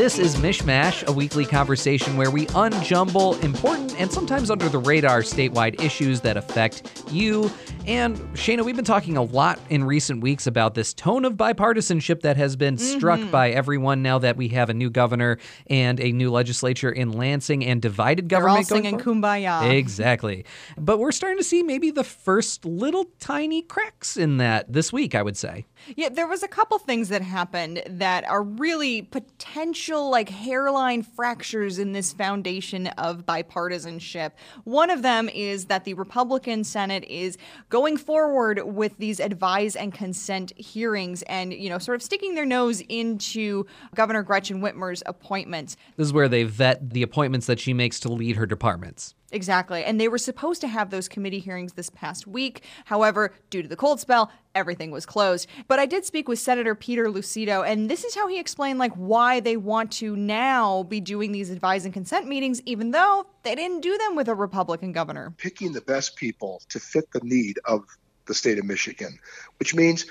This is MichMash, a weekly conversation where we unjumble important and sometimes under the radar statewide issues that affect you. And Cheyna, we've been talking a lot in recent weeks about this tone of bipartisanship that has been struck Mm-hmm. by everyone now that we have a new governor and a new legislature in Lansing and divided They're government. all singing. Kumbaya. Exactly. But we're starting to see maybe the first little tiny cracks in that this week, I would say. Yeah, there was a couple things that happened that are really potential like hairline fractures in this foundation of bipartisanship. One of them is that the Republican Senate is going forward with these advise and consent hearings and, you know, sort of sticking their nose into Governor Gretchen Whitmer's appointments. This is where they vet the appointments that she makes to lead her departments. Exactly. And they were supposed to have those committee hearings this past week. However, due to the cold spell, everything was closed. But I did speak with Senator Peter Lucido, and this is how he explained like why they want to now be doing these advise and consent meetings, even though they didn't do them with a Republican governor. picking the best people to fit the need of the state of Michigan, which means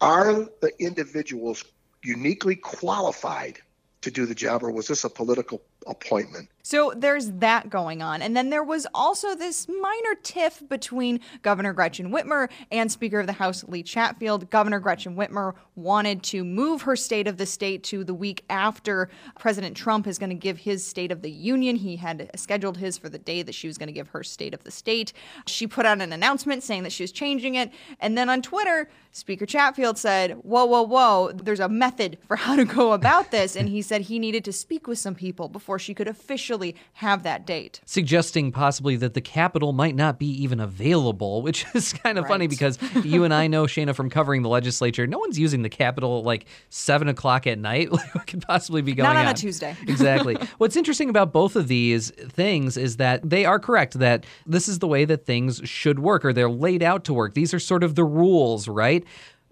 are the individuals uniquely qualified to do the job, or was this a political appointment? So there's that going on. And then there was also this minor tiff between Governor Gretchen Whitmer and Speaker of the House Lee Chatfield. Governor Gretchen Whitmer wanted to move her State of the State to the week after President Trump is going to give his State of the Union. He had scheduled his for the day that she was going to give her State of the State. She put out an announcement saying that she was changing it. And then on Twitter, Speaker Chatfield said, Whoa, whoa, whoa, there's a method for how to go about this. And he said he needed to speak with some people before she could officially have that date. Suggesting possibly that the Capitol might not be even available, which is kind of funny because you and I know, Cheyna, from covering the legislature, no one's using the Capitol at like seven o'clock at night. What could possibly be going Not on? on a Tuesday. exactly. What's interesting about both of these things is that they are correct that this is the way that things should work or they're laid out to work. These are sort of the rules, right?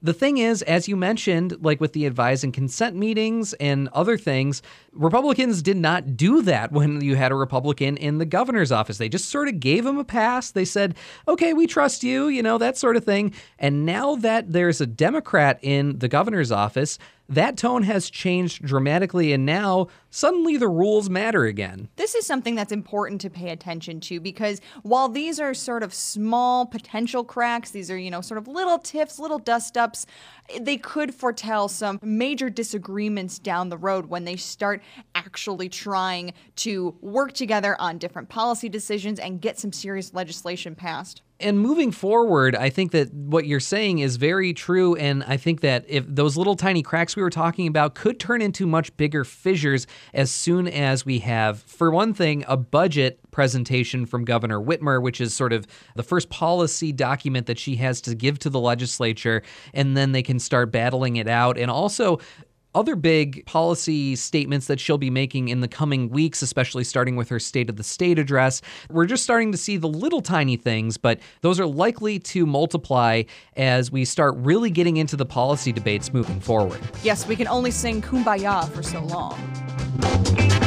The thing is, as you mentioned, like with the advise and consent meetings and other things, Republicans did not do that when you had a Republican in the governor's office. They just sort of gave him a pass. They said, okay, we trust you, you know, that sort of thing. And now that there's a Democrat in the governor's office, that tone has changed dramatically. And now suddenly the rules matter again. This is something that's important to pay attention to because while these are sort of small potential cracks, these are, you know, sort of little tiffs, little dust ups, they could foretell some major disagreements down the road when they start actually trying to work together on different policy decisions and get some serious legislation passed. and moving forward, I think that what you're saying is very true. And I think that if those little tiny cracks we were talking about could turn into much bigger fissures as soon as we have, for one thing, a budget presentation from Governor Whitmer, which is sort of the first policy document that she has to give to the legislature. And then they can start battling it out. And also, other big policy statements that she'll be making in the coming weeks, especially starting with her State of the State address. We're just starting to see the little tiny things, but those are likely to multiply as we start really getting into the policy debates moving forward. Yes, we can only sing Kumbaya for so long.